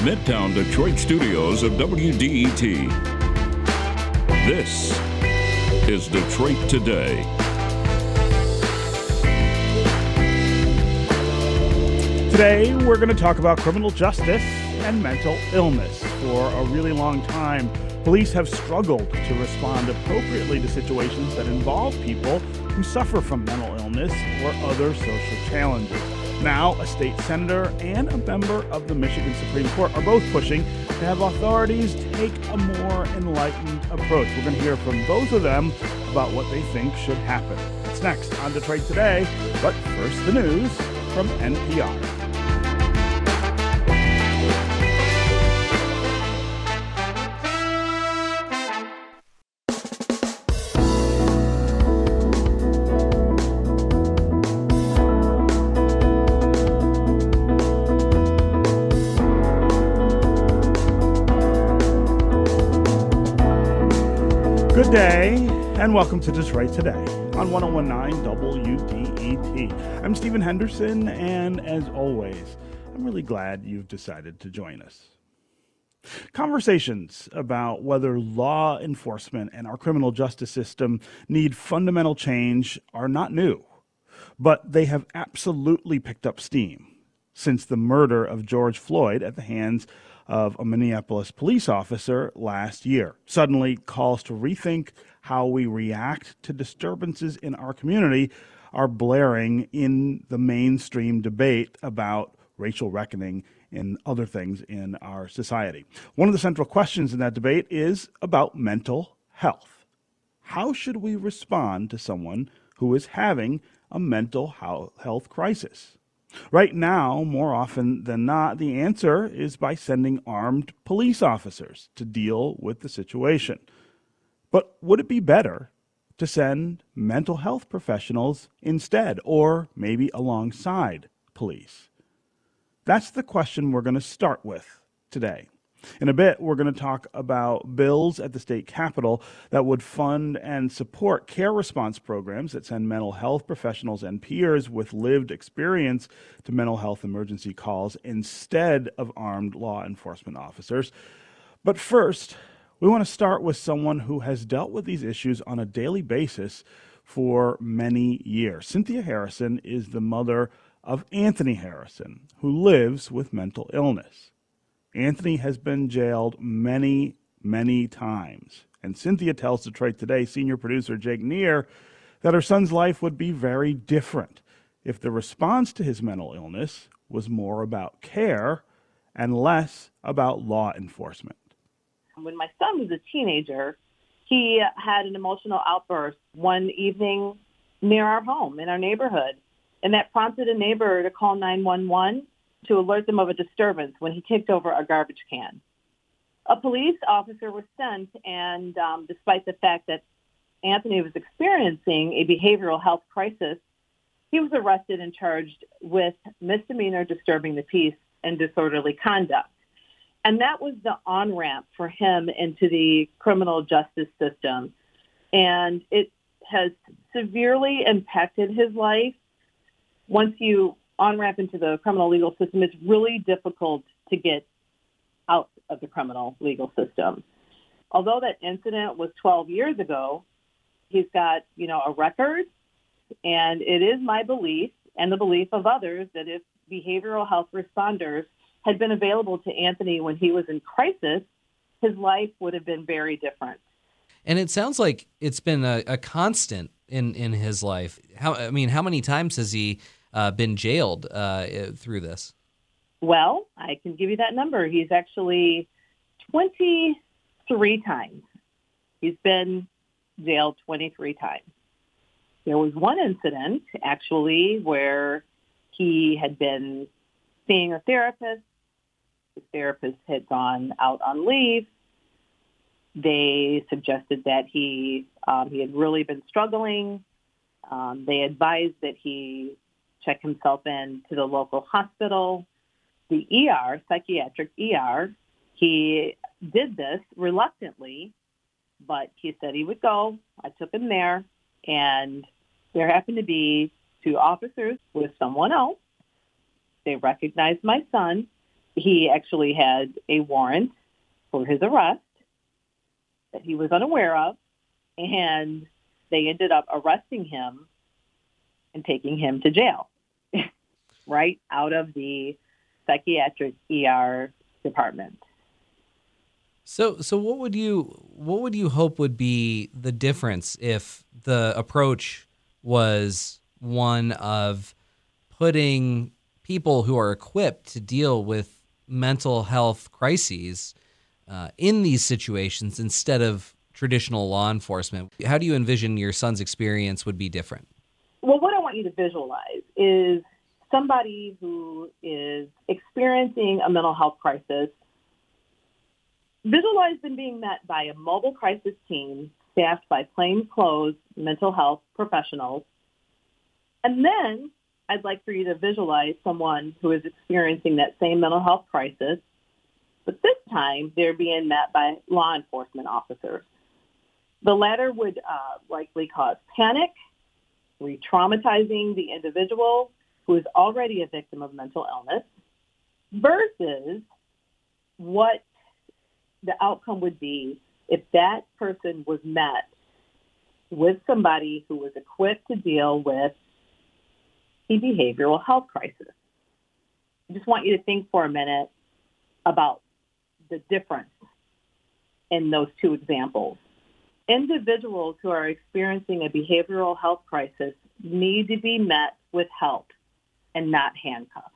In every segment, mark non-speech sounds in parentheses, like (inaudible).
the Midtown Detroit studios of WDET. This is Detroit Today. Today, we're going to talk about criminal justice and mental illness. For a really long time, police have struggled to respond appropriately to situations that involve people who suffer from mental illness or other social challenges. Now, a state senator and a member of the Michigan Supreme Court are both pushing to have authorities take a more enlightened approach. We're going to hear from both of them about what they think should happen. That's next on Detroit Today, but first, the news from NPR. And welcome to Detroit Today on 1019 WDET. I'm Stephen Henderson, and as always, I'm really glad you've decided to join us. Conversations about whether law enforcement and our criminal justice system need fundamental change are not new, but they have absolutely picked up steam since the murder of George Floyd at the hands of a Minneapolis police officer last year. Suddenly, calls to rethink how we react to disturbances in our community are blaring in the mainstream debate about racial reckoning and other things in our society. One of the central questions in that debate is about mental health. How should we respond to someone who is having a mental health crisis? Right now, more often than not, the answer is by sending armed police officers to deal with the situation. But would it be better to send mental health professionals instead, or maybe alongside police? That's the question we're going to start with today. In a bit, we're going to talk about bills at the state capitol that would fund and support care response programs that send mental health professionals and peers with lived experience to mental health emergency calls instead of armed law enforcement officers. But first, we want to start with someone who has dealt with these issues on a daily basis for many years. Cynthia Harrison is the mother of Anthony Harrison, who lives with mental illness. Anthony has been jailed many, many times. And Cynthia tells Detroit Today senior producer Jake Neher that her son's life would be very different if the response to his mental illness was more about care and less about law enforcement. When my son was a teenager, he had an emotional outburst one evening near our home in our neighborhood. And that prompted a neighbor to call 911 to alert them of a disturbance when he kicked over a garbage can. A police officer was sent, and um, despite the fact that Anthony was experiencing a behavioral health crisis, he was arrested and charged with misdemeanor disturbing the peace and disorderly conduct. And that was the on ramp for him into the criminal justice system. And it has severely impacted his life. Once you on ramp into the criminal legal system, it's really difficult to get out of the criminal legal system. Although that incident was 12 years ago, he's got, you know, a record. And it is my belief and the belief of others that if behavioral health responders had been available to Anthony when he was in crisis, his life would have been very different. And it sounds like it's been a, a constant in, in his life. How I mean, how many times has he uh, been jailed uh, through this? Well, I can give you that number. He's actually 23 times. He's been jailed 23 times. There was one incident actually where he had been seeing a therapist. The therapist had gone out on leave. They suggested that he um, he had really been struggling. Um, they advised that he check himself in to the local hospital, the ER, psychiatric ER. He did this reluctantly, but he said he would go. I took him there, and there happened to be two officers with someone else. They recognized my son, he actually had a warrant for his arrest that he was unaware of, and they ended up arresting him and taking him to jail, (laughs) right out of the psychiatric ER department. So, so what would you what would you hope would be the difference if the approach was one of putting people who are equipped to deal with mental health crises uh, in these situations instead of traditional law enforcement? How do you envision your son's experience would be different? Well, what I want you to visualize is somebody who is experiencing a mental health crisis Visualize them being met by a mobile crisis team staffed by plainclothes mental health professionals. And then I'd like for you to visualize someone who is experiencing that same mental health crisis, but this time they're being met by law enforcement officers. The latter would uh, likely cause panic, re-traumatizing the individual who is already a victim of mental illness versus what the outcome would be if that person was met with somebody who was equipped to deal with a behavioral health crisis. I just want you to think for a minute about the difference in those two examples. Individuals who are experiencing a behavioral health crisis need to be met with help and not handcuffs.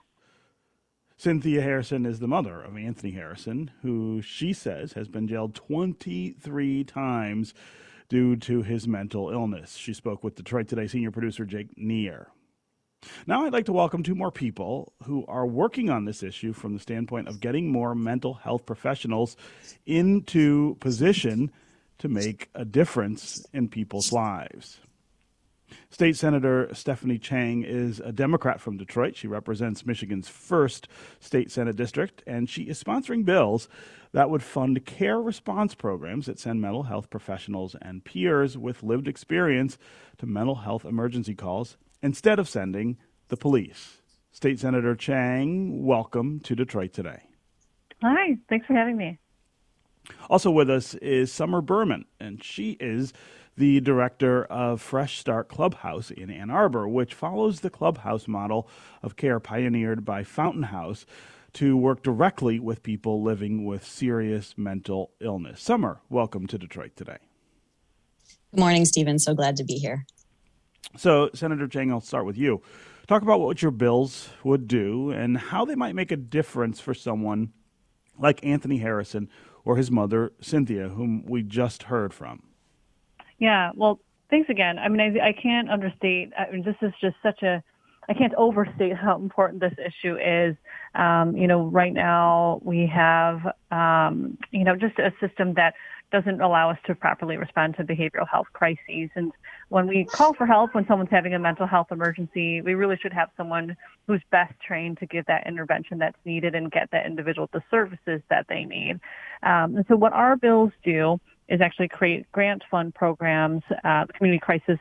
Cynthia Harrison is the mother of Anthony Harrison, who she says has been jailed 23 times due to his mental illness. She spoke with Detroit Today senior producer Jake Neher. Now, I'd like to welcome two more people who are working on this issue from the standpoint of getting more mental health professionals into position to make a difference in people's lives. State Senator Stephanie Chang is a Democrat from Detroit. She represents Michigan's first state Senate district, and she is sponsoring bills that would fund care response programs that send mental health professionals and peers with lived experience to mental health emergency calls instead of sending the police. State Senator Chang, welcome to Detroit today. Hi, thanks for having me. Also with us is Summer Berman, and she is the director of Fresh Start Clubhouse in Ann Arbor, which follows the clubhouse model of care pioneered by Fountain House to work directly with people living with serious mental illness. Summer, welcome to Detroit today. Good morning, Stephen. So glad to be here. So, Senator Chang, I'll start with you. Talk about what your bills would do and how they might make a difference for someone like Anthony Harrison or his mother, Cynthia, whom we just heard from. Yeah, well, thanks again. I mean, I, I can't understate. I mean, this is just such a. I can't overstate how important this issue is. Um, you know, right now we have, um, you know, just a system that doesn't allow us to properly respond to behavioral health crises. And when we call for help, when someone's having a mental health emergency, we really should have someone who's best trained to give that intervention that's needed and get that individual the services that they need. Um, and so what our bills do is actually create grant fund programs, uh, Community Crisis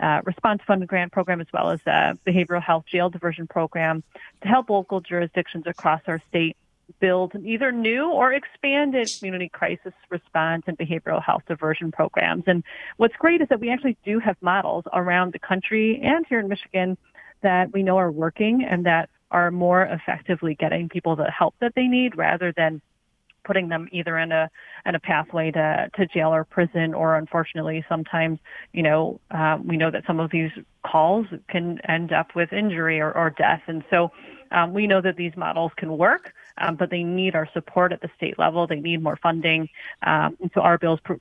uh, Response Fund grant program, as well as a behavioral health jail diversion program to help local jurisdictions across our state build either new or expanded community crisis response and behavioral health diversion programs. And what's great is that we actually do have models around the country and here in Michigan that we know are working and that are more effectively getting people the help that they need rather than putting them either in a in a pathway to to jail or prison, or unfortunately, sometimes you know uh, we know that some of these calls can end up with injury or, or death, and so um, we know that these models can work, um, but they need our support at the state level. They need more funding, um, and so our bills pr-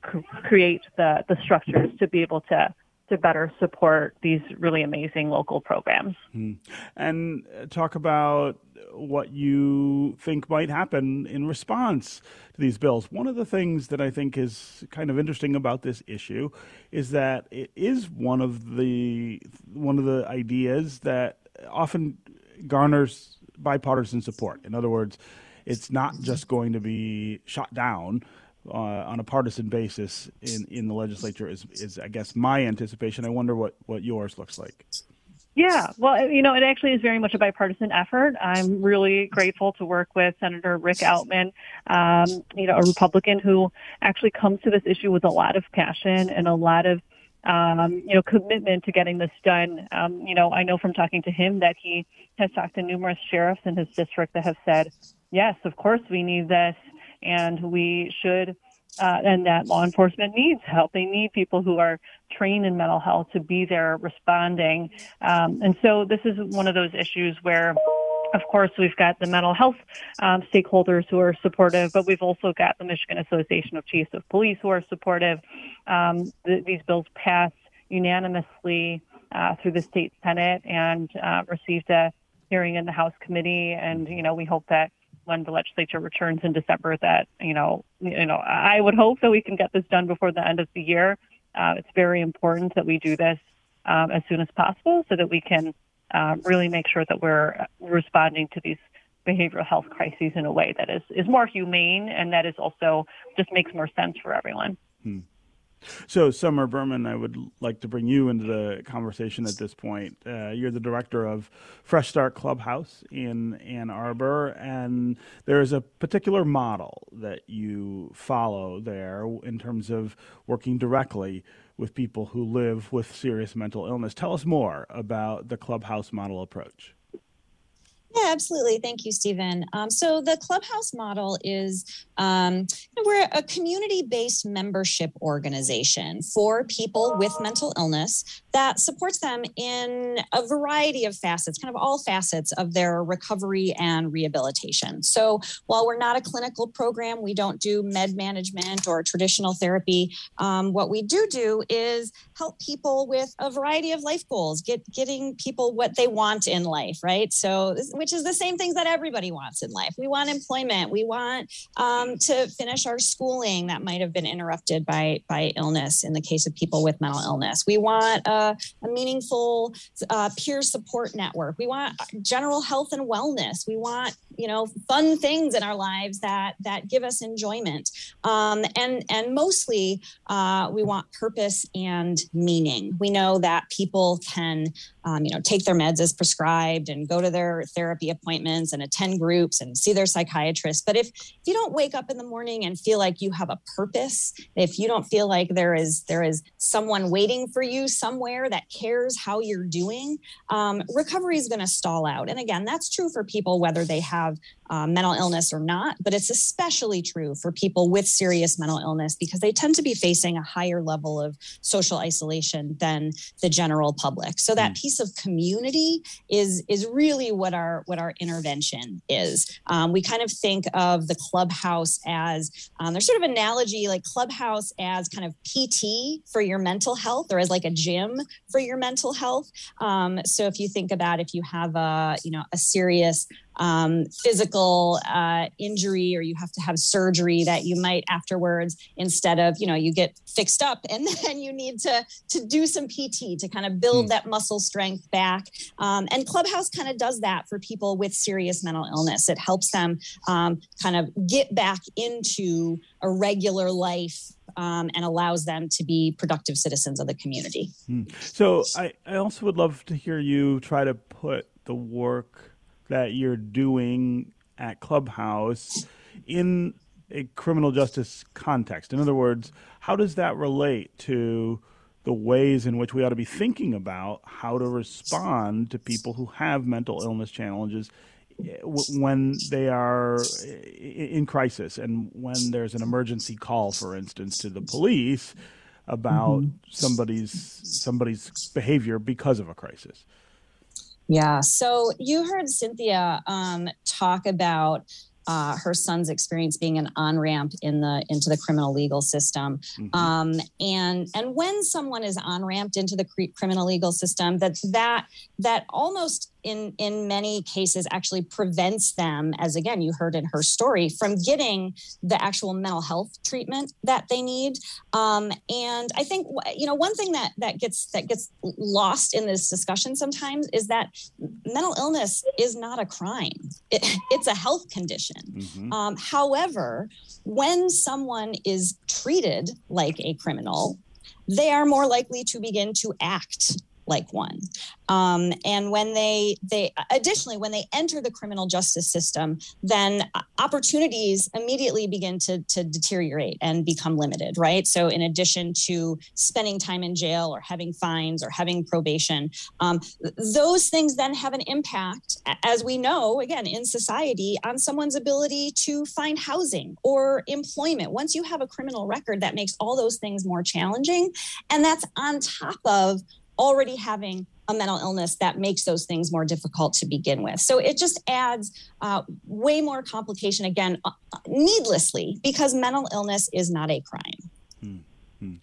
create the the structures to be able to to better support these really amazing local programs. Hmm. And uh, talk about what you think might happen in response to these bills. One of the things that I think is kind of interesting about this issue is that it is one of the one of the ideas that often garners bipartisan support. In other words, it's not just going to be shot down uh, on a partisan basis in, in the legislature is, is I guess my anticipation. I wonder what, what yours looks like. Yeah, well, you know, it actually is very much a bipartisan effort. I'm really grateful to work with Senator Rick Outman, um, you know, a Republican who actually comes to this issue with a lot of passion and a lot of, um, you know, commitment to getting this done. Um, you know, I know from talking to him that he has talked to numerous sheriffs in his district that have said, yes, of course we need this, and we should uh, and that law enforcement needs help. They need people who are trained in mental health to be there responding. Um, and so this is one of those issues where of course, we've got the mental health um, stakeholders who are supportive, but we've also got the Michigan Association of Chiefs of Police who are supportive. Um, th- these bills passed unanimously uh, through the state senate and uh, received a hearing in the House committee, and you know we hope that when the legislature returns in December that you know you know I would hope that we can get this done before the end of the year. Uh, it's very important that we do this um, as soon as possible so that we can uh, really make sure that we're responding to these behavioral health crises in a way that is is more humane and that is also just makes more sense for everyone. Hmm. So, Summer Berman, I would like to bring you into the conversation at this point. Uh, you're the director of Fresh Start Clubhouse in Ann Arbor, and there is a particular model that you follow there in terms of working directly with people who live with serious mental illness. Tell us more about the Clubhouse model approach. Yeah, absolutely. Thank you, Stephen. Um, so the Clubhouse model is um, we're a community-based membership organization for people with mental illness that supports them in a variety of facets, kind of all facets of their recovery and rehabilitation. So while we're not a clinical program, we don't do med management or traditional therapy. Um, what we do do is help people with a variety of life goals, get getting people what they want in life, right? So which is the same things that everybody wants in life. We want employment. We want um, to finish our schooling that might have been interrupted by by illness in the case of people with mental illness. We want a, a meaningful uh, peer support network. We want general health and wellness. We want you know fun things in our lives that that give us enjoyment. Um, and and mostly uh, we want purpose and meaning. We know that people can um, you know take their meds as prescribed and go to their therapy appointments and attend groups and see their psychiatrist. But if, if you don't wake up in the morning and feel like you have a purpose if you don't feel like there is there is someone waiting for you somewhere that cares how you're doing um, recovery is going to stall out. And again that's true for people whether they have have uh, mental illness or not, but it's especially true for people with serious mental illness because they tend to be facing a higher level of social isolation than the general public. So that mm. piece of community is is really what our what our intervention is. Um, we kind of think of the clubhouse as um, there's sort of analogy like clubhouse as kind of PT for your mental health or as like a gym for your mental health. Um, so if you think about if you have a you know a serious um, physical uh, injury or you have to have surgery that you might afterwards instead of you know you get fixed up (laughs) and then you need to to do some pt to kind of build mm. that muscle strength back um, and clubhouse kind of does that for people with serious mental illness it helps them um, kind of get back into a regular life um, and allows them to be productive citizens of the community. Hmm. So I, I also would love to hear you try to put the work that you're doing at Clubhouse in a criminal justice context? In other words, how does that relate to the ways in which we ought to be thinking about how to respond to people who have mental illness challenges eh, when they are in crisis and when there's an emergency call, for instance, to the police about mm-hmm. somebody's somebody's behavior because of a crisis. Yeah. So you heard Cynthia um, talk about uh, her son's experience being an on ramp in the into the criminal legal system, mm-hmm. um, and and when someone is on ramped into the cr- criminal legal system, that that that almost in in many cases actually prevents them as again you heard in her story from getting the actual mental health treatment that they need. Um, and i think you know one thing that that gets that gets lost in this discussion sometimes is that mental illness is not a crime. It, (laughs) it's a health condition. Mm-hmm. um, however when someone is treated like a criminal they are more likely to begin to act like one. Um, and when they they additionally when they enter the criminal justice system, then opportunities immediately begin to to deteriorate and become limited. Right. So in addition to spending time in jail or having fines or having probation, um, those things then have an impact, as we know, again in society, on someone's ability to find housing or employment. Once you have a criminal record, that makes all those things more challenging, and that's on top of already having a mental illness that makes those things more difficult to begin with. So it just adds uh, way more complication, again, uh, needlessly, because mental illness is not a crime. Mm-hmm.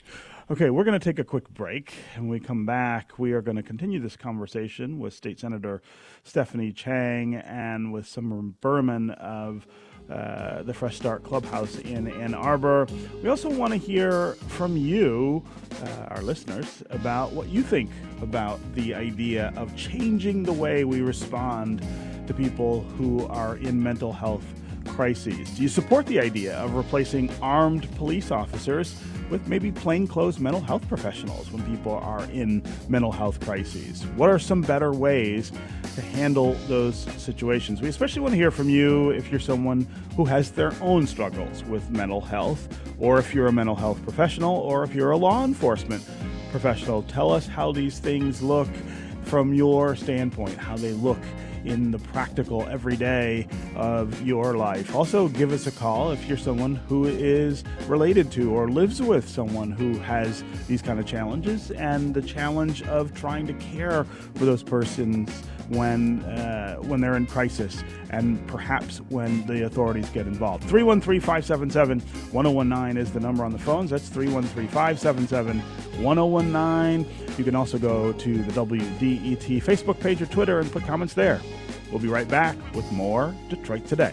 Okay, we're going to take a quick break. And we come back, we are going to continue this conversation with State Senator Stephanie Chang and with Summer Berman of uh, the Fresh Start Clubhouse in Ann Arbor. We also want to hear from you, uh, our listeners, about what you think about the idea of changing the way we respond to people who are in mental health crises. Do you support the idea of replacing armed police officers with maybe plainclothes mental health professionals when people are in mental health crises? What are some better ways to handle those situations? We especially want to hear from you if you're someone who has their own struggles with mental health, or if you're a mental health professional, or if you're a law enforcement professional. Tell us how these things look from your standpoint, how they look in the practical everyday of your life. Also, give us a call if you're someone who is related to or lives with someone who has these kind of challenges and the challenge of trying to care for those persons when uh, when they're in crisis and perhaps when the authorities get involved. 313-577-1019 is the number on the phones. That's 313-577-1019. You can also go to the WDET Facebook page or Twitter and put comments there. We'll be right back with more Detroit Today.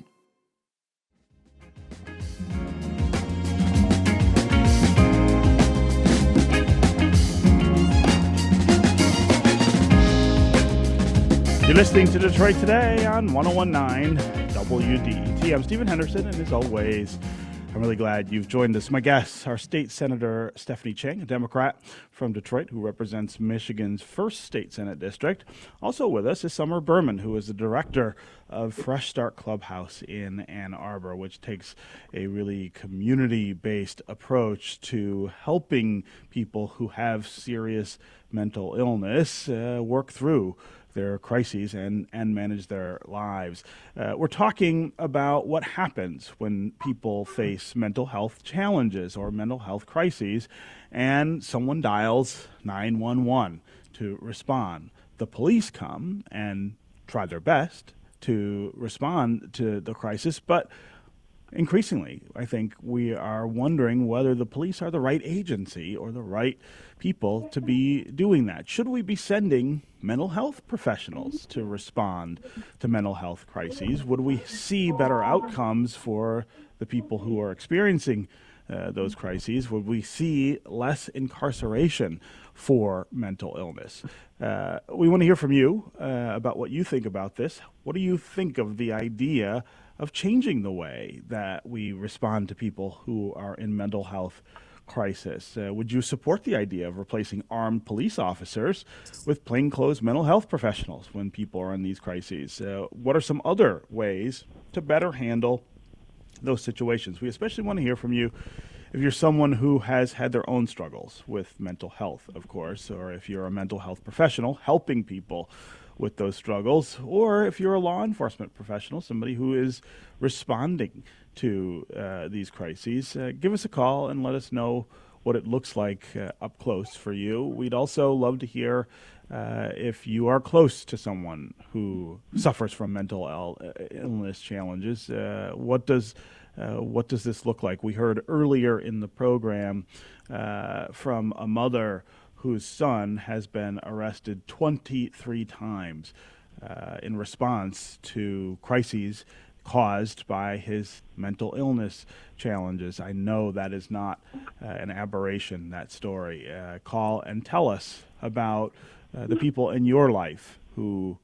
You're listening to Detroit Today on 1019 WDET. I'm Stephen Henderson, and as always, I'm really glad you've joined us. My guests are State Senator Stephanie Chang, a Democrat from Detroit who represents Michigan's first state Senate district. Also with us is Summer Berman, who is the director of Fresh Start Clubhouse in Ann Arbor, which takes a really community based approach to helping people who have serious mental illness uh, work through their crises and, and manage their lives. Uh, we're talking about what happens when people face mental health challenges or mental health crises and someone dials 911 to respond. The police come and try their best to respond to the crisis, but increasingly, I think we are wondering whether the police are the right agency or the right people to be doing that. Should we be sending mental health professionals to respond to mental health crises? Would we see better outcomes for the people who are experiencing uh, those crises? Would we see less incarceration for mental illness? Uh, we want to hear from you uh, about what you think about this. What do you think of the idea of changing the way that we respond to people who are in mental health crisis. Uh, would you support the idea of replacing armed police officers with plainclothes mental health professionals when people are in these crises? Uh, what are some other ways to better handle those situations? We especially want to hear from you if you're someone who has had their own struggles with mental health, of course, or if you're a mental health professional helping people with those struggles, or if you're a law enforcement professional, somebody who is responding to uh, these crises, uh, give us a call and let us know what it looks like uh, up close for you. We'd also love to hear uh, if you are close to someone who suffers from mental uh, illness challenges. Uh, what does what does this look like? We heard earlier in the program from a mother whose son has been arrested 23 times uh, in response to crises caused by his mental illness challenges. I know that is not uh, an aberration, that story. Uh, call and tell us about uh, the people in your life who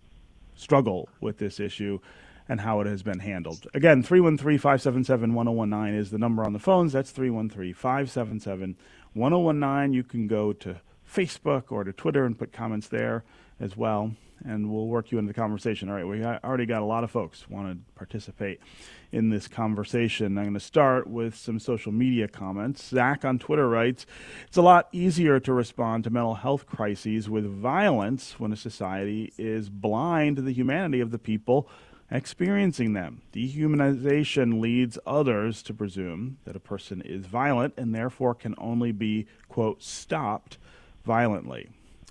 struggle with this issue and how it has been handled. Again, 313 577 1019 is the number on the phones. That's 313 577 1019. You can go to Facebook or to Twitter and put comments there as well, and we'll work you into the conversation. All right, we already got a lot of folks want to participate in this conversation. I'm going to start with some social media comments. Zach on Twitter writes It's a lot easier to respond to mental health crises with violence when a society is blind to the humanity of the people experiencing them. Dehumanization leads others to presume that a person is violent and therefore can only be, quote, stopped violently.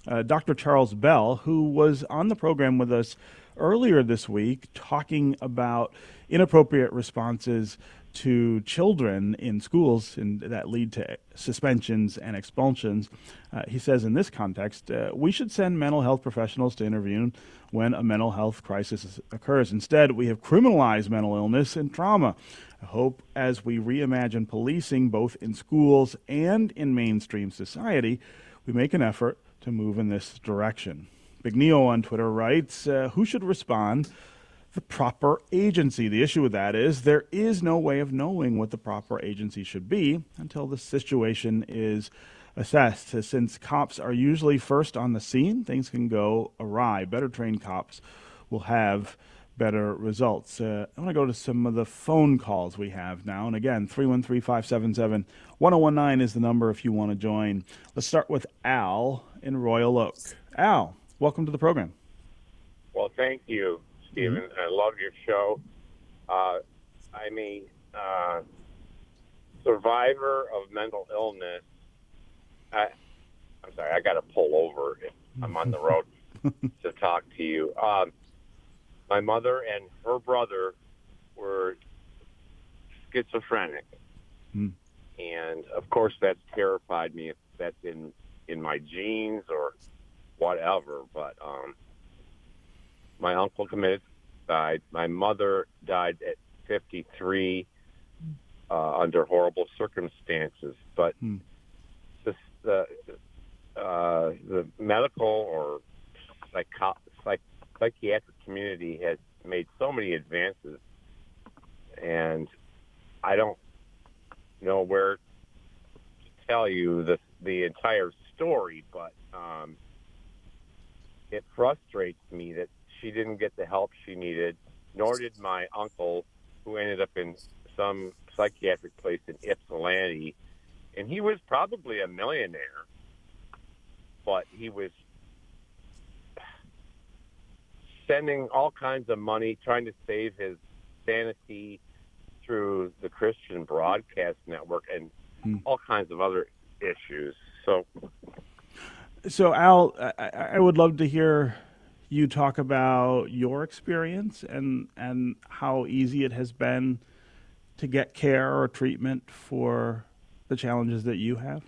Uh, Dr. Charles Bell, who was on the program with us earlier this week talking about inappropriate responses to children in schools and that lead to suspensions and expulsions. Uh, he says in this context, uh, we should send mental health professionals to intervene when a mental health crisis occurs. Instead, we have criminalized mental illness and trauma. I hope as we reimagine policing both in schools and in mainstream society, we make an effort to move in this direction. Big Neo on Twitter writes, uh, who should respond? the proper agency. The issue with that is there is no way of knowing what the proper agency should be until the situation is assessed. Since cops are usually first on the scene, things can go awry. Better trained cops will have better results. Uh, I want to go to some of the phone calls we have now. And again, 313 577 1019 is the number if you want to join. Let's start with Al in Royal Oak. Al, welcome to the program. Well, thank you. Stephen. Mm-hmm. I love your show. Uh, I'm a uh, survivor of mental illness. I, I'm sorry, I got to pull over. I'm on the road (laughs) to talk to you. Um, my mother and her brother were schizophrenic, mm. And of course, that's terrified me. If that's in in my genes or whatever, but um, my uncle committed suicide. My mother died at 53 uh, under horrible circumstances. But hmm. the uh, the medical or psycho- psych- psychiatric community has made so many advances, and I don't know where to tell you the the entire story, but um, it frustrates me that she didn't get the help she needed, nor did my uncle, who ended up in some psychiatric place in Ypsilanti. And he was probably a millionaire, but he was spending all kinds of money trying to save his sanity through the Christian Broadcast Network and hmm. all kinds of other issues. So, so Al, I, I would love to hear you talk about your experience and and how easy it has been to get care or treatment for the challenges that you have?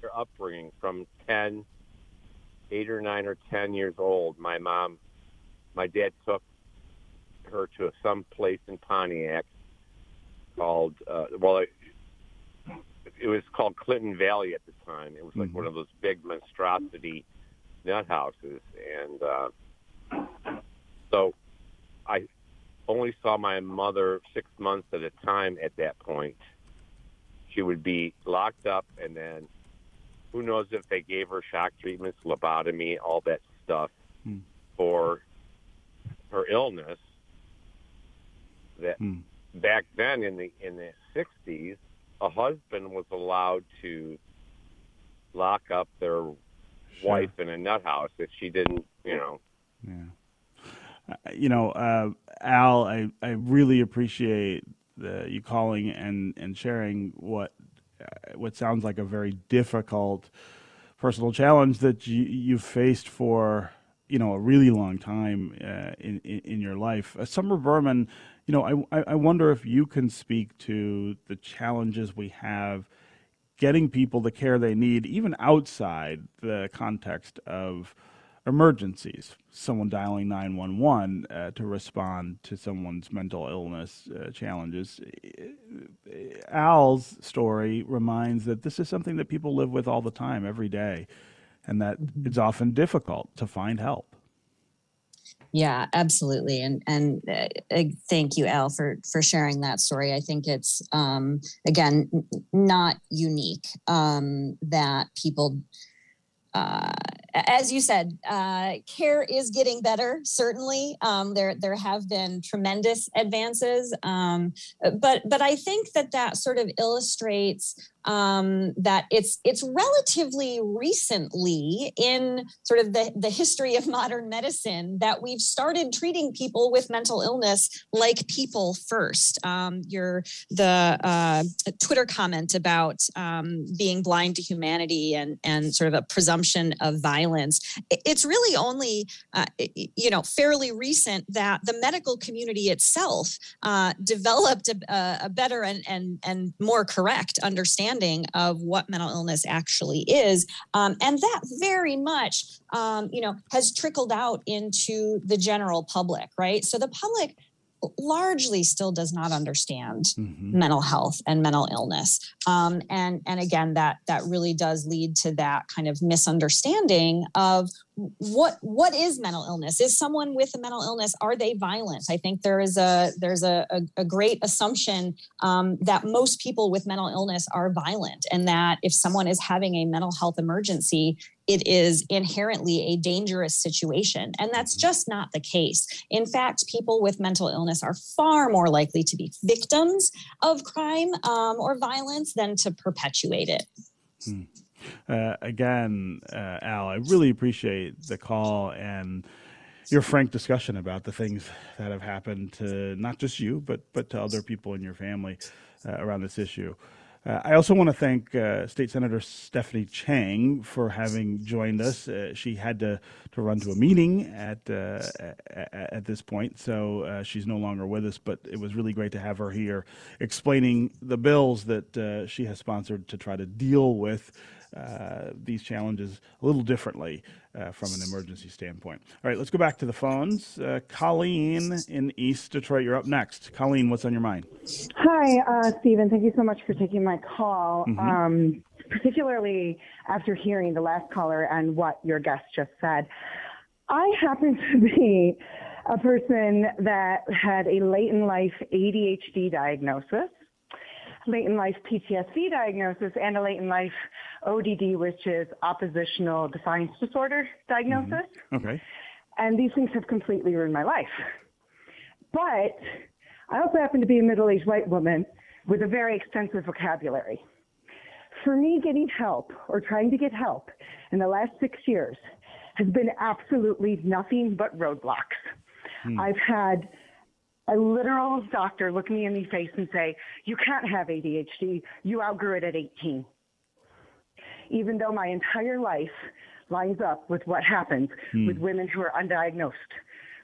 Your upbringing from 10, 8 or 9 or 10 years old, my mom, my dad took her to some place in Pontiac called, uh, well, it, it was called Clinton Valley at the time. It was like mm-hmm. one of those big monstrosity nut houses. And, uh, so I only saw my mother six months at a time at that point. She would be locked up, and then who knows if they gave her shock treatments, lobotomy, all that stuff hmm. for her illness. That hmm. back then in the in the sixties, a husband was allowed to lock up their sure. wife in a nut house if she didn't, you know, yeah. Uh, you know, uh, Al, I, I really appreciate the, you calling and, and sharing what uh, what sounds like a very difficult personal challenge that you, you've faced for you know a really long time uh, in, in, in your life. Uh, Summer Berman, you know, I I wonder if you can speak to the challenges we have getting people the care they need, even outside the context of emergencies. Someone dialing 911 uh, to respond to someone's mental illness uh, challenges. Al's story reminds that this is something that people live with all the time, every day, and that it's often difficult to find help. Yeah, absolutely, and and uh, uh, thank you, Al, for for sharing that story. I think it's um, again n- not unique um, that people uh, as you said, uh, care is getting better. Certainly, um, there there have been tremendous advances, um, but but I think that that sort of illustrates um, that it's it's relatively recently in sort of the, the history of (laughs) modern medicine that we've started treating people with mental illness like people first. Um, your the uh, Twitter comment about um, being blind to humanity and and sort of a presumption of violence. It's really only uh, you know fairly recent that the medical community itself uh, developed a, a better and and and more correct understanding understanding of what mental illness actually is. Um, and that very much, um, you know, has trickled out into the general public, right? So the public largely still does not understand mm-hmm. mental health and mental illness um, and and again that that really does lead to that kind of misunderstanding of what what is mental illness is someone with a mental illness are they violent i think there is a there's a, a, a great assumption um, that most people with mental illness are violent and that if someone is having a mental health emergency it is inherently a dangerous situation. And that's just not the case. In fact, people with mental illness are far more likely to be victims of crime um, or violence than to perpetuate it. Hmm. Uh, again, uh, Al, I really appreciate the call and your frank discussion about the things that have happened to not just you, but but to other people in your family uh, around this issue. Uh, I also want to thank uh, State Senator Stephanie Chang for having joined us. Uh, she had to, to run to a meeting at uh, at this point, so she's no longer with us. But it was really great to have her here, explaining the bills that she has sponsored to try to deal with these challenges a little differently uh, from an emergency standpoint. All right, let's go back to the phones. Uh, Colleen in East Detroit, you're up next. Colleen, what's on your mind? Hi, uh, Stephen. Thank you so much for taking my call. Mm-hmm. Um, particularly after hearing the last caller and what your guest just said. I happen to be a person that had a late in life ADHD diagnosis late in life PTSD diagnosis and a late in life ODD, which is oppositional defiance disorder diagnosis. Mm-hmm. Okay. And these things have completely ruined my life. But I also happen to be a middle aged white woman with a very extensive vocabulary. For me, getting help or trying to get help in the last six years has been absolutely nothing but roadblocks. Hmm. I've had a literal doctor look me in the face and say, You can't have ADHD. You outgrew it at 18. Even though my entire life lines up with what happens hmm. with women who are undiagnosed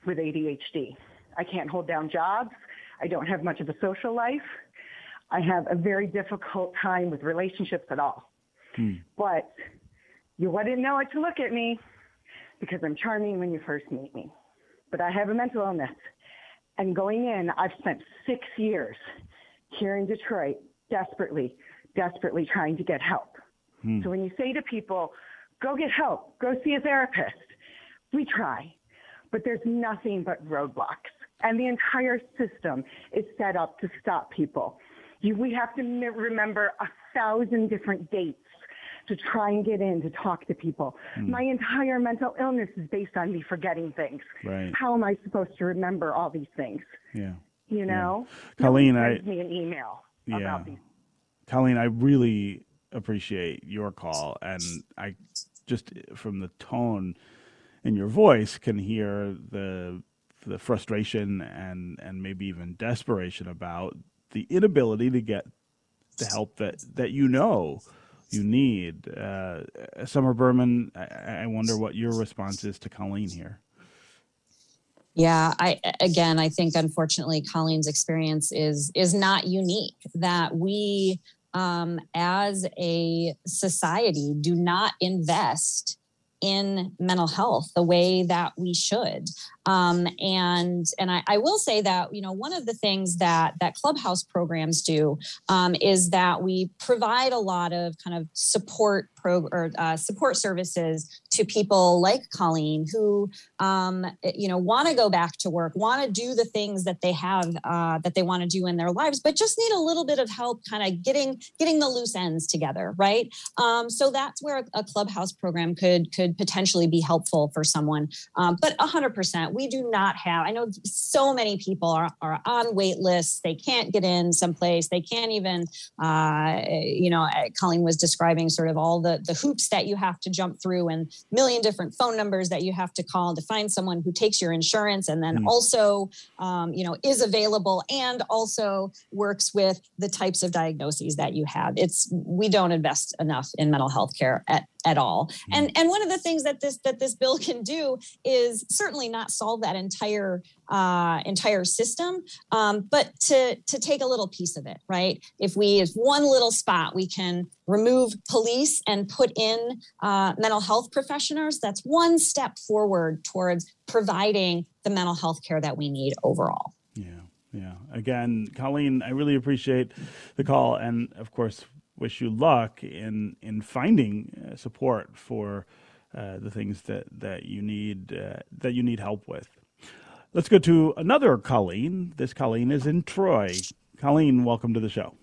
with ADHD. I can't hold down jobs. I don't have much of a social life. I have a very difficult time with relationships at all. Hmm. But you wouldn't know it to look at me because I'm charming when you first meet me. But I have a mental illness and going in, I've spent six years here in Detroit desperately, desperately trying to get help. Hmm. So when you say to people, go get help, go see a therapist, we try, but there's nothing but roadblocks. And the entire system is set up to stop people. You, we have to remember a thousand different dates to try and get in to talk to people. Mm. My entire mental illness is based on me forgetting things. Right. How am I supposed to remember all these things? Yeah. You know? Yeah. Colleen, I me an email yeah. about these. Colleen, I really appreciate your call and I just from the tone in your voice can hear the the frustration and and maybe even desperation about the inability to get the help that that you know you need. Uh, Summer Berman, I, I wonder what your response is to Colleen here. Yeah, I again, I think unfortunately, Colleen's experience is is not unique. That we um, as a society, do not invest in mental health the way that we should. Um, and and I, I, will say that you know one of the things that that Clubhouse programs do um, is that we provide a lot of kind of support pro or uh, support services to people like Colleen who um, you know want to go back to work, want to do the things that they have uh, that they want to do in their lives, but just need a little bit of help, kind of getting getting the loose ends together, right? Um, so that's where a, a, Clubhouse program could could potentially be helpful for someone. Um, but hundred percent we do not have, I know so many people are, are on wait lists. They can't get in someplace. They can't even, uh, you know, uh, Colleen was describing sort of all the, the hoops that you have to jump through and million different phone numbers that you have to call to find someone who takes your insurance and then mm. also, um, you know, is available and also works with the types of diagnoses that you have. It's, we don't invest enough in mental health care at, at all. Mm-hmm. And and one of the things that this that this bill (laughs) can do is certainly not solve that entire uh, entire system, um, but to to take a little piece of it, right? If we if one little spot we can remove police and put in uh, mental health professionals, that's one step forward towards providing the mental health care that we need overall. Yeah. Yeah. Again, Colleen, I really appreciate the call. And of course, wish you luck in in finding uh, support for uh, the things that that you need uh, that you need help with. Let's go to another Colleen. This Colleen is in Troy. Colleen, welcome to the show.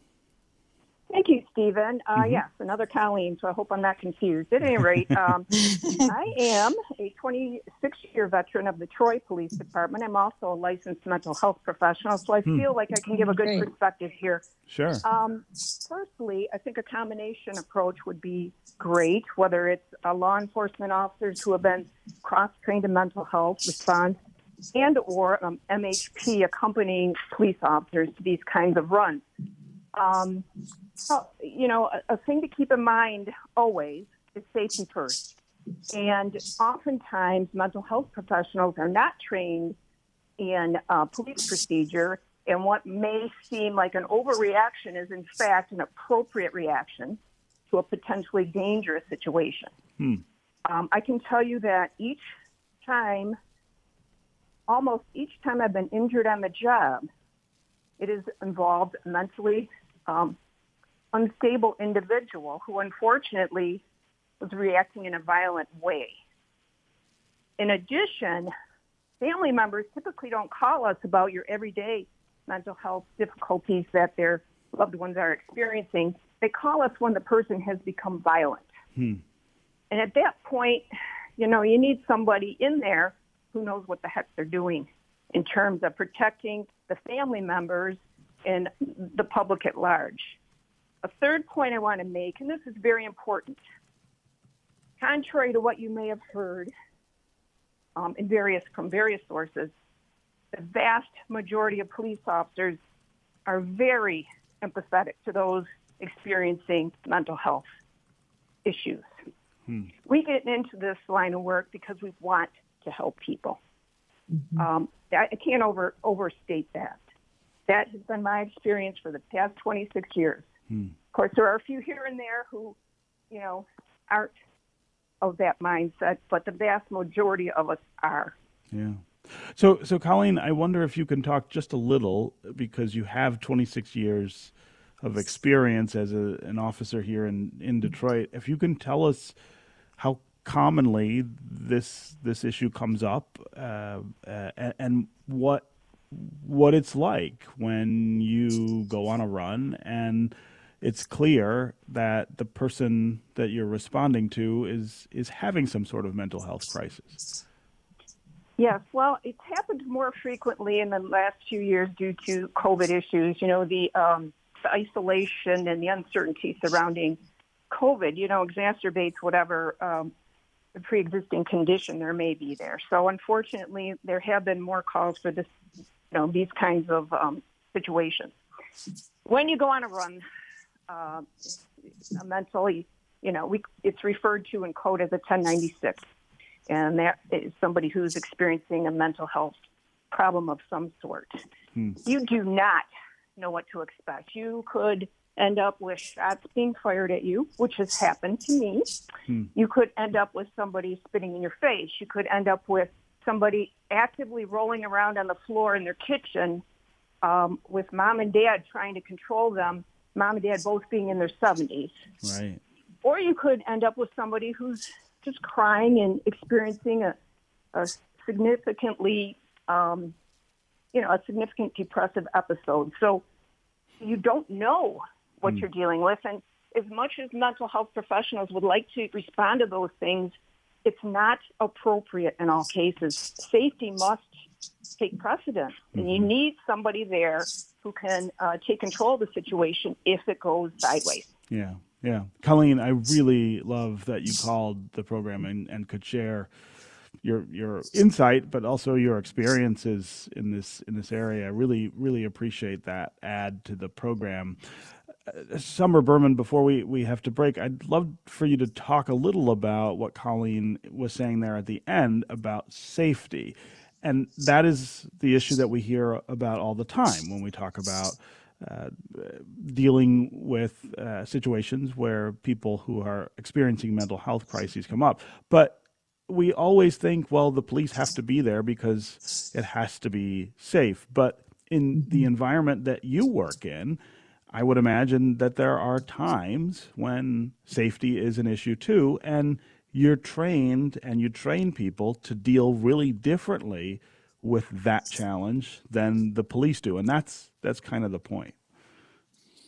Thank you, Stephen. Uh, mm-hmm. Yes, another Colleen, so I hope I'm not confused. At any rate, um, (laughs) I am a 26 year veteran of the Troy Police Department. I'm also a licensed mental health professional, so I hmm. feel like I can give a good Great. perspective here. Sure. Um, firstly, I think a combination approach would be great, whether it's uh, law enforcement officers who have been cross trained in mental health response and or um, MHP accompanying police officers to these kinds of runs. Um, so, you know, a, a thing to keep in mind always is safety first. And oftentimes, mental health professionals are not trained in uh, police procedure, and what may seem like an overreaction is, in fact, an appropriate reaction to a potentially dangerous situation. Hmm. Um, I can tell you that each time, almost each time I've been injured on the job, it has involved mentally um, unstable individual who unfortunately was reacting in a violent way. In addition, family members typically don't call us about your everyday mental health difficulties that their loved ones are experiencing. They call us when the person has become violent. Hmm. And at that point, you know, you need somebody in there who knows what the heck they're doing in terms of protecting the family members and the public at large. A third point I want to make, and this is very important, contrary to what you may have heard um, in various from various sources, the vast majority of police officers are very empathetic to those experiencing mental health issues. Hmm. We get into this line of work because we want to help people. Mm-hmm. Um, I, I can't over overstate that. That has been my experience for the past 26 years. Hmm. Of course, there are a few here and there who, you know, aren't of that mindset, but the vast majority of us are. Yeah. So, so Colleen, I wonder if you can talk just a little because you have 26 years of experience as a, an officer here in, in Detroit. If you can tell us how commonly this this issue comes up uh, uh, and, and what what it's like when you go on a run and it's clear that the person that you're responding to is is having some sort of mental health crisis. Yes, well, it's happened more frequently in the last few years due to COVID issues. You know, the, um, isolation and the uncertainty surrounding COVID, you know, exacerbates whatever um, pre-existing condition there may be there. So, unfortunately, there have been more calls for this you know, these kinds of um, situations. When you go on a run, uh, mentally, you know, we, it's referred to in code as a 1096. And that is somebody who's experiencing a mental health problem of some sort. Hmm. You do not know what to expect. You could end up with shots being fired at you, which has happened to me. Hmm. You could end up with somebody spitting in your face. You could end up with somebody actively rolling around on the floor in their kitchen um, with mom and dad trying to control them, mom and dad both being in their 70s. Right. Or you could end up with somebody who's just crying and experiencing a, a significantly, um, you know, a significant depressive episode. So you don't know what Hmm. you're dealing with. And as much as mental health professionals would like to respond to those things, it's not appropriate in all cases. Safety must take precedence, and you need somebody there who can uh, take control of the situation if it goes sideways. Yeah, yeah. Colleen, I really love that you called the program and, and could share your your insight, but also your experiences in this in this area. I really, really appreciate that add to the program. Uh, Summer Berman, before we, we have to break, I'd love for you to talk a little about what Colleen was saying there at the end about safety. And that is the issue that we hear about all the time when we talk about uh, dealing with uh, situations where people who are experiencing mental health crises come up. But we always think, well, the police have to be there because it has to be safe. But in the environment that you work in, I would imagine that there are times when safety is an issue too, and you're trained and you train people to deal really differently with that challenge than the police do, and that's that's kind of the point.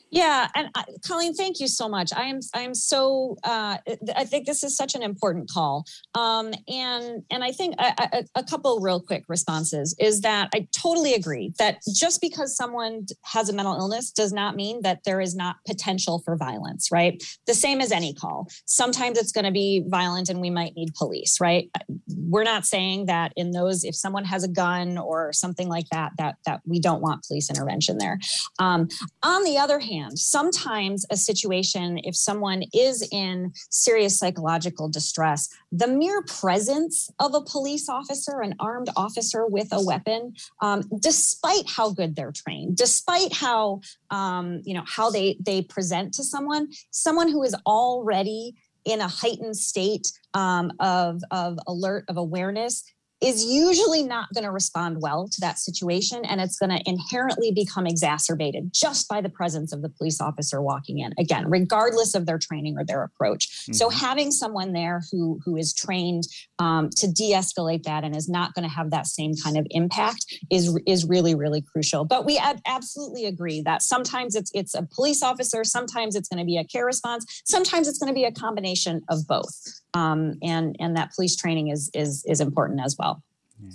Yeah, and uh, Colleen, thank you so much. I am I am so uh, I think this is such an important call, um, and and I think a, a, a couple real quick responses is that I totally agree that just because someone has a mental illness does not mean that there is not potential for violence, right? The same as any call. Sometimes it's going to be violent, and we might need police, right? We're not saying that in those if someone has a gun or something like that that that we don't want police intervention there. Um, on the other hand sometimes a situation, if someone is in serious psychological distress, the mere presence of a police officer, an armed officer with a weapon, um, despite how good they're trained, despite how um, you know how they they present to someone, someone who is already in a heightened state um, of, of alert of awareness is usually not going to respond well to that situation and it's going to inherently become exacerbated just by the presence of the police officer walking in again regardless of their training or their approach. Mm-hmm. so having someone there who who is trained um, to de-escalate that and is not going to have that same kind of impact is is really really crucial. But we ad- absolutely agree that sometimes it's it's a police officer sometimes it's going to be a care response sometimes it's going to be a combination of both um, and and that police training is is is important as well Yeah.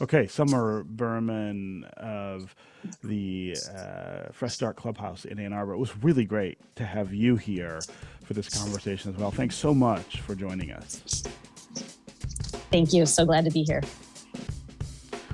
Okay, Summer Berman of the uh, Fresh Start Clubhouse in Ann Arbor. It was really great to have you here for this conversation as well. Thanks so much for joining us. Thank you. So glad to be here.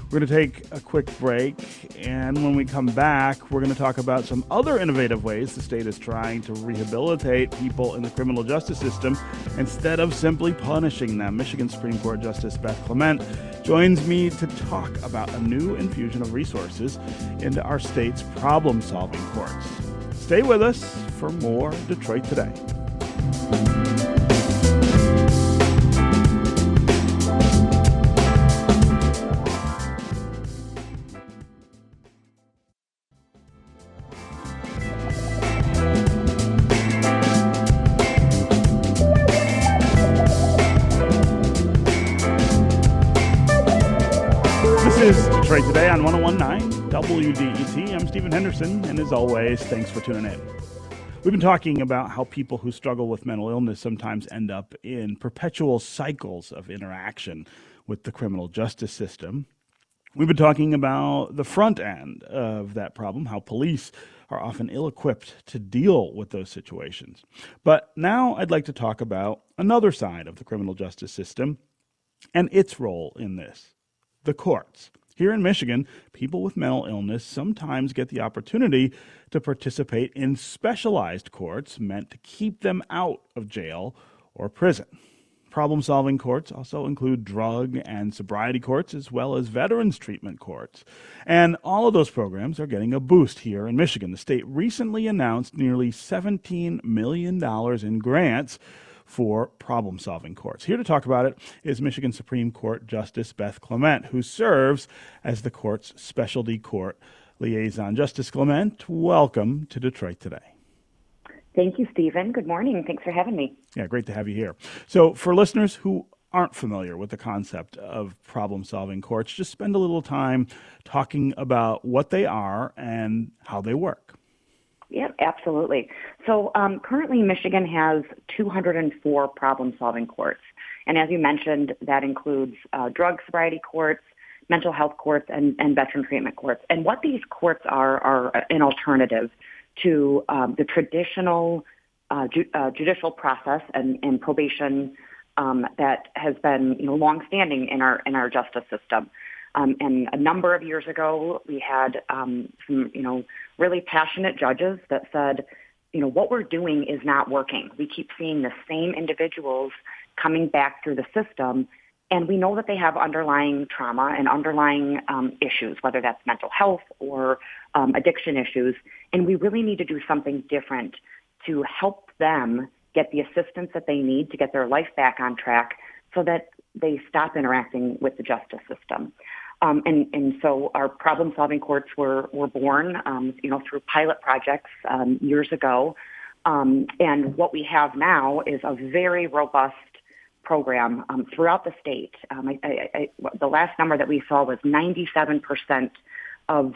We're going to take a quick break, and when we come back, we're going to talk about some other innovative ways the state is trying to rehabilitate people in the criminal justice system instead of simply punishing them. Michigan Supreme Court Justice Beth Clement joins me to talk about a new infusion of resources into our state's problem solving courts. Stay with us for more Detroit Today. Detroit Today on 1019 WDET. I'm Stephen Henderson, and as always, thanks for tuning in. We've been talking about how people who struggle with mental illness sometimes end up in perpetual cycles of interaction with the criminal justice system. We've been talking about the front end of that problem, how police are often ill equipped to deal with those situations. But now I'd like to talk about another side of the criminal justice system and its role in this the courts. Here in Michigan, people with mental illness sometimes get the opportunity to participate in specialized courts meant to keep them out of jail or prison. problem solving courts also include drug and sobriety courts as well as veterans treatment courts. And all of those programs are getting a boost here in Michigan. The state recently announced nearly $17 million in grants for problem solving courts. Here to talk about it is Michigan Supreme Court Justice Beth Clement, who serves as the court's specialty court liaison. Justice Clement, welcome to Detroit today. Thank you, Stephen. Good morning. Thanks for having me. Yeah, great to have you here. So, for listeners who aren't familiar with the concept of problem solving courts, just spend a little time talking about what they are and how they work. Yeah, absolutely. So um, currently, Michigan has 204 problem solving courts. And as you mentioned, that includes uh, drug sobriety courts, mental health courts, and, and veteran treatment courts. And what these courts are are an alternative to um, the traditional uh, ju- uh, judicial process and, and probation um, that has been you know longstanding in our in our justice system. Um, and a number of years ago, we had um, some you know really passionate judges that said, you know, what we're doing is not working. We keep seeing the same individuals coming back through the system. And we know that they have underlying trauma and underlying um, issues, whether that's mental health or um, addiction issues. And we really need to do something different to help them get the assistance that they need to get their life back on track so that they stop interacting with the justice system. Um, and, and so our problem solving courts were, were born, um, you know, through pilot projects um, years ago. Um, and what we have now is a very robust program um, throughout the state. Um, I, I, I, the last number that we saw was 97% of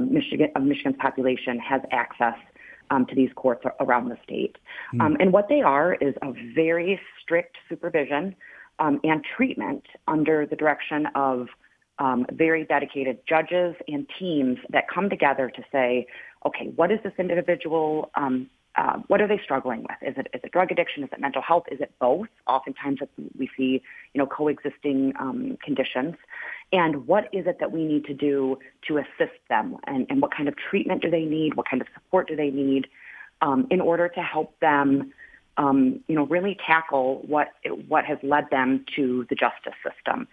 Michigan of Michigan's population has access um, to these courts around the state. Mm. Um, and what they are is a very strict supervision um, and treatment under the direction of um, very dedicated judges and teams that come together to say, okay, what is this individual? Um, uh, what are they struggling with? Is it is it drug addiction? Is it mental health? Is it both? Oftentimes we see you know coexisting um, conditions. And what is it that we need to do to assist them? And, and what kind of treatment do they need? What kind of support do they need um, in order to help them? Um, you know, really tackle what what has led them to the justice system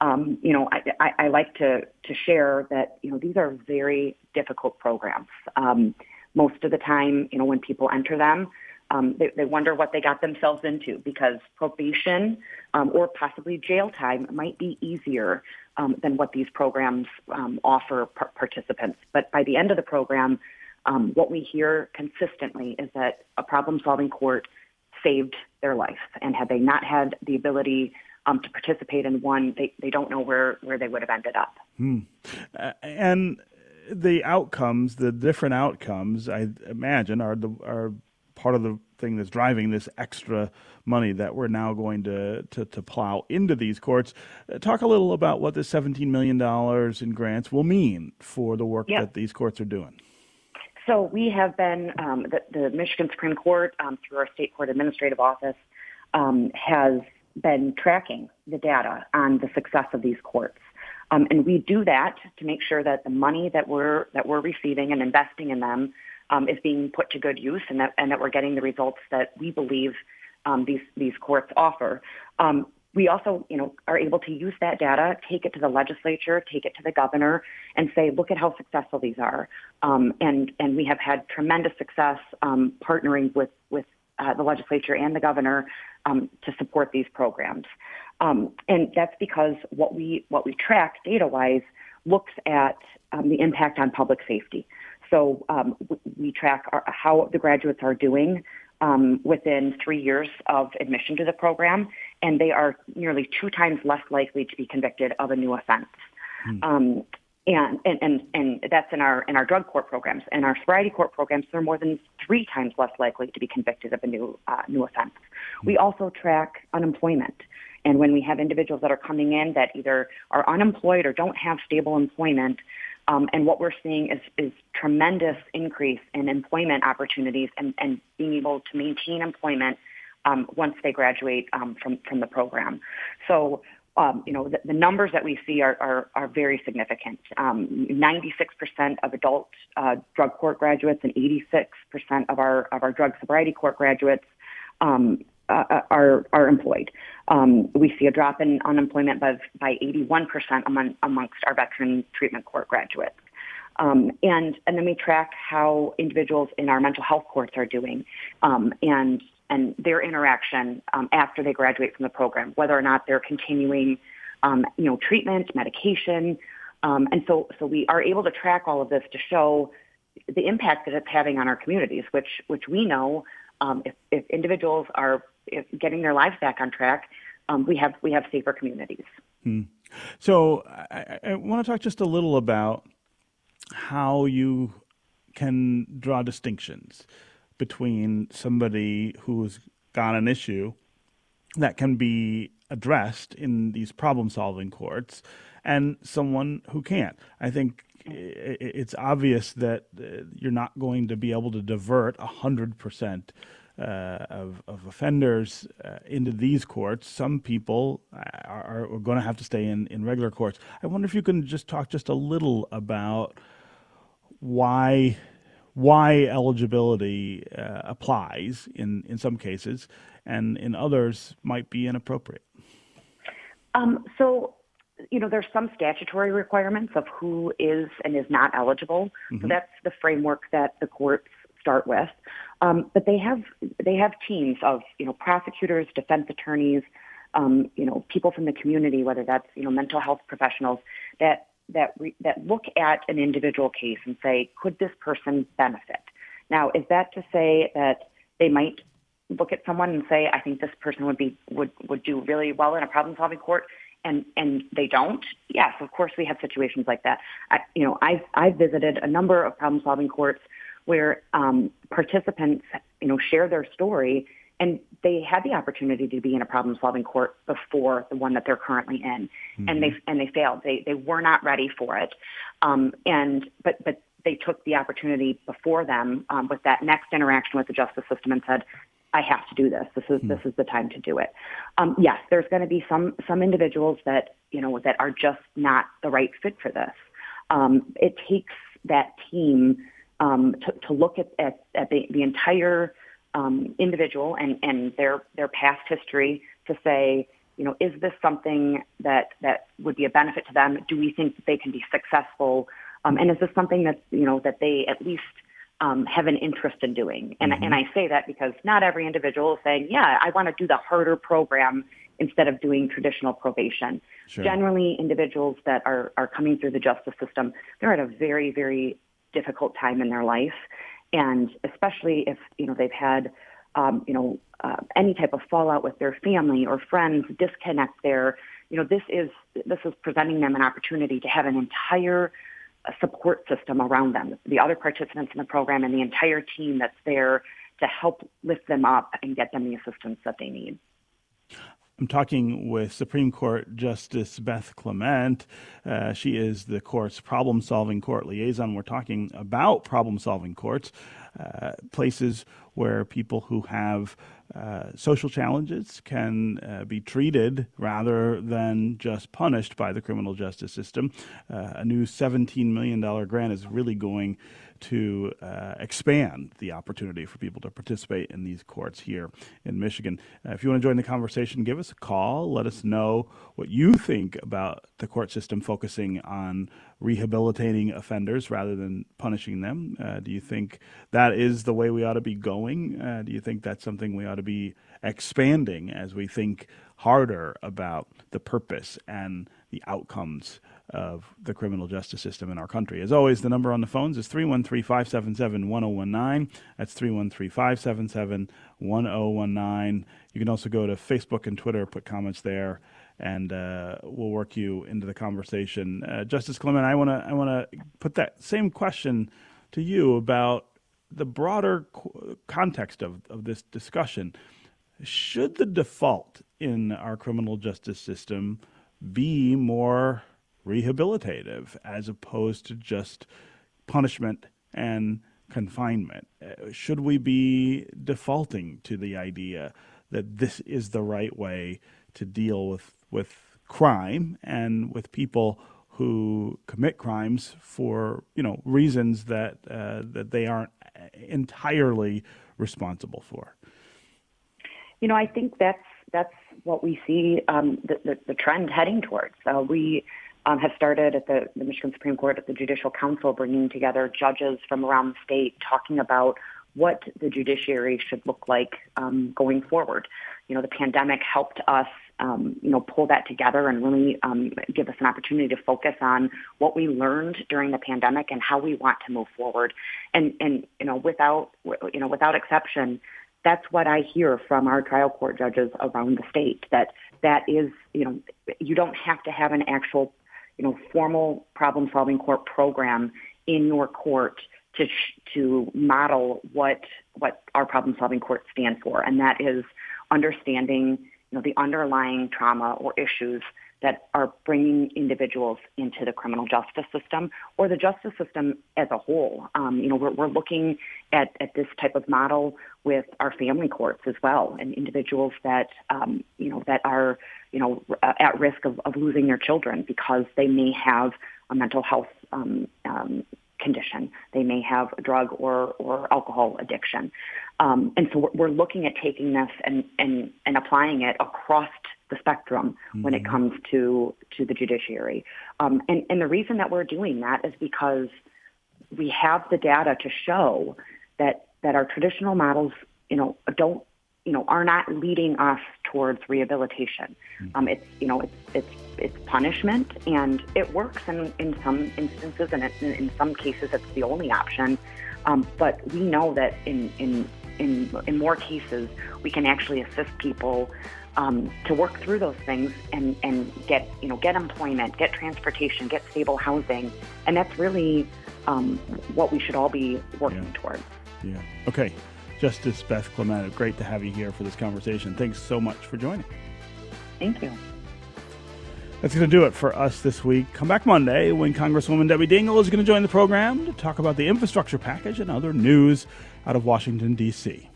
um, you know, I, I, I, like to, to share that, you know, these are very difficult programs. Um, most of the time, you know, when people enter them, um, they, they, wonder what they got themselves into because probation um, or possibly jail time might be easier um, than what these programs um, offer par- participants. But by the end of the program, what we hear consistently is that a problem solving court saved their life. And had they not had the ability um, to participate in one, they, they don't know where, where they would have ended up. Hmm. Uh, and the outcomes, the different outcomes, I imagine, are the are part of the thing that's driving this extra money that we're now going to to, to plow into these courts. Uh, talk a little about what the $17 million in grants will mean for the work yep. that these courts are doing. So we have been, um, the, the, Michigan Supreme Court, um, through our state court administrative office, um, has been tracking the data on the success of these courts. Um, and we do that to make sure that the money that we're that we're receiving and investing in them um, is being put to good use, and that and that we're getting the results that we believe um, these these courts offer. Um, we also, you know, are able to use that data, take it to the legislature, take it to the governor, and say, look at how successful these are. Um, and and we have had tremendous success um, partnering with with uh, the legislature and the governor um, to support these programs. Um, and that's because what we what we track data wise looks at um, the impact on public safety. So um, we track our, how the graduates are doing um, within three years of admission to the program, and they are nearly two times less likely to be convicted of a new offense. Hmm and, and, and, and that's in our, in our drug court programs. and our sobriety court programs, they're more than three times less likely to be convicted of a new, uh, new offense. We also track unemployment. And when we have individuals that are coming in that either are unemployed or don't have stable employment, um, and what we're seeing is, is tremendous increase in employment opportunities and, and being able to maintain employment um, once they graduate um, from, from the program. So um, you know, the, the, numbers that we see are, are, are very significant. Um, 96% of adult uh, drug court graduates and 86% of our, of our drug sobriety court graduates um, uh, are are employed. Um, we see a drop in unemployment by by 81% among, amongst our veteran treatment court graduates. Um, and and then we track how individuals in our mental health courts are doing, um, and and their interaction um, after they graduate from the program, whether or not they're continuing, um, you know, treatment, medication, um, and so so we are able to track all of this to show the impact that it's having on our communities, which which we know um, if, if individuals are if getting their lives back on track, um, we have we have safer communities. Hmm. So I, I want to talk just a little about how you can draw distinctions between somebody who's got an issue that can be addressed in these problem solving courts and someone who can't. I think it's obvious that uh, you're not going to be able to divert 100% uh, of, of offenders uh, into these courts. Some people are, are going to have to stay in, in regular courts. I wonder if you can just talk just a little about why why eligibility uh, applies in, in some cases and in others might be inappropriate. Um, so you know, there's some statutory requirements of who is and is not eligible. Mm-hmm. So that's the framework that the courts start with. Um, but they have they have teams of you know prosecutors, defense attorneys, um, you know people from the community, whether that's you know mental health professionals that that re, that look at an individual case and say, could this person benefit? Now, is that to say that they might look at someone and say, I think this person would be would would do really well in a problem solving court? and and they don't yes of course we have situations like that I, you know i've i've visited a number of problem solving courts where um, participants you know share their story and they had the opportunity to be in a problem solving court before the one that they're currently in mm-hmm. and they and they failed they they were not ready for it um, and but but they took the opportunity before them um, with that next interaction with the justice system and said I have to do this. This is this hmm. is the time to do it. Um, yes, there's going to be some some individuals that you know that are just not the right fit for this. Um, it takes that team um, to, to look at, at, at the, the entire um, individual and, and their their past history to say, you know, is this something that that would be a benefit to them? Do we think that they can be successful? Um, and is this something that you know that they at least um, have an interest in doing. And, mm-hmm. and I say that because not every individual is saying, yeah, I want to do the harder program instead of doing traditional probation. Sure. Generally, individuals that are, are coming through the justice system, they're at a very, very difficult time in their life. And especially if, you know, they've had, um, you know, uh, any type of fallout with their family or friends, disconnect there, you know, this is, this is presenting them an opportunity to have an entire support system around them, the other participants in the program and the entire team that's there to help lift them up and get them the assistance that they need. I'm talking with Supreme Court Justice Beth Clement. Uh, she is the court's problem solving court liaison. We're talking about problem solving courts, uh, places where people who have uh, social challenges can uh, be treated rather than just punished by the criminal justice system. Uh, a new $17 million grant is really going to uh, expand the opportunity for people to participate in these courts here in Michigan. Uh, if you want to join the conversation, give us a call. Let us know what you think about the court system focusing on rehabilitating offenders rather than punishing them. Uh, do you think that is the way we ought to be going? Uh, do you think that's something we ought to be expanding as we think harder about the purpose and the outcomes of the criminal justice system in our country. As always, the number on the phones is 313 577 1019. That's 313 577 1019. You can also go to Facebook and Twitter, put comments there, and uh, we'll work you into the conversation. Uh, Justice Clement, I want to I want to put that same question to you about the broader context of, of this discussion. Should the default in our criminal justice system be more rehabilitative as opposed to just punishment and confinement? Uh, should we be defaulting to the idea that this is the right way to deal with, with crime and with people who commit crimes for you know reasons that uh, that they aren't entirely responsible for? you know, I think that's that's what we see um, the, the, the trend heading towards. Uh, we um, have started at the, the Michigan Supreme Court at the Judicial Council, bringing together judges from around the state, talking about what the judiciary should look like um, going forward. You know, the pandemic helped us, um, you know, pull that together and really um, give us an opportunity to focus on what we learned during the pandemic and how we want to move forward. And and you know, without you know, without exception, that's what I hear from our trial court judges around the state. That that is, you know, you don't have to have an actual, you know, formal problem-solving court program in your court to to model what what our problem solving courts stand for, and that is understanding you know the underlying trauma or issues that are bringing individuals into the criminal justice system or the justice system as a whole. Um, you know, we're, we're looking at, at this type of model with our family courts as well, and individuals that um, you know that are you know at risk of, of losing their children because they may have a mental health um, um, condition. They may have a drug or, or alcohol addiction. Um, and so we're, looking at taking this and, and, and applying it across the spectrum mm-hmm. when it mm-hmm. comes to, to the judiciary. Um, and, and the reason that we're doing that is because we have the data to show that, that our traditional models, you know, don't you know, are not leading us towards rehabilitation. Mm-hmm. Um, it's, you know, it's, it's, it's punishment and it works in, in some instances and it, in some cases it's the only option. Um, but we know that in, in, in, in more cases, we can actually assist people um, to work through those things and, and get, you know, get employment, get transportation, get stable housing. And that's really um, what we should all be working yeah. towards. Yeah. Okay. Justice Beth Clement, great to have you here for this conversation. Thanks so much for joining. Thank you. That's going to do it for us this week. Come back Monday when Congresswoman Debbie Dingell is going to join the program to talk about the infrastructure package and other news out of Washington, D.C.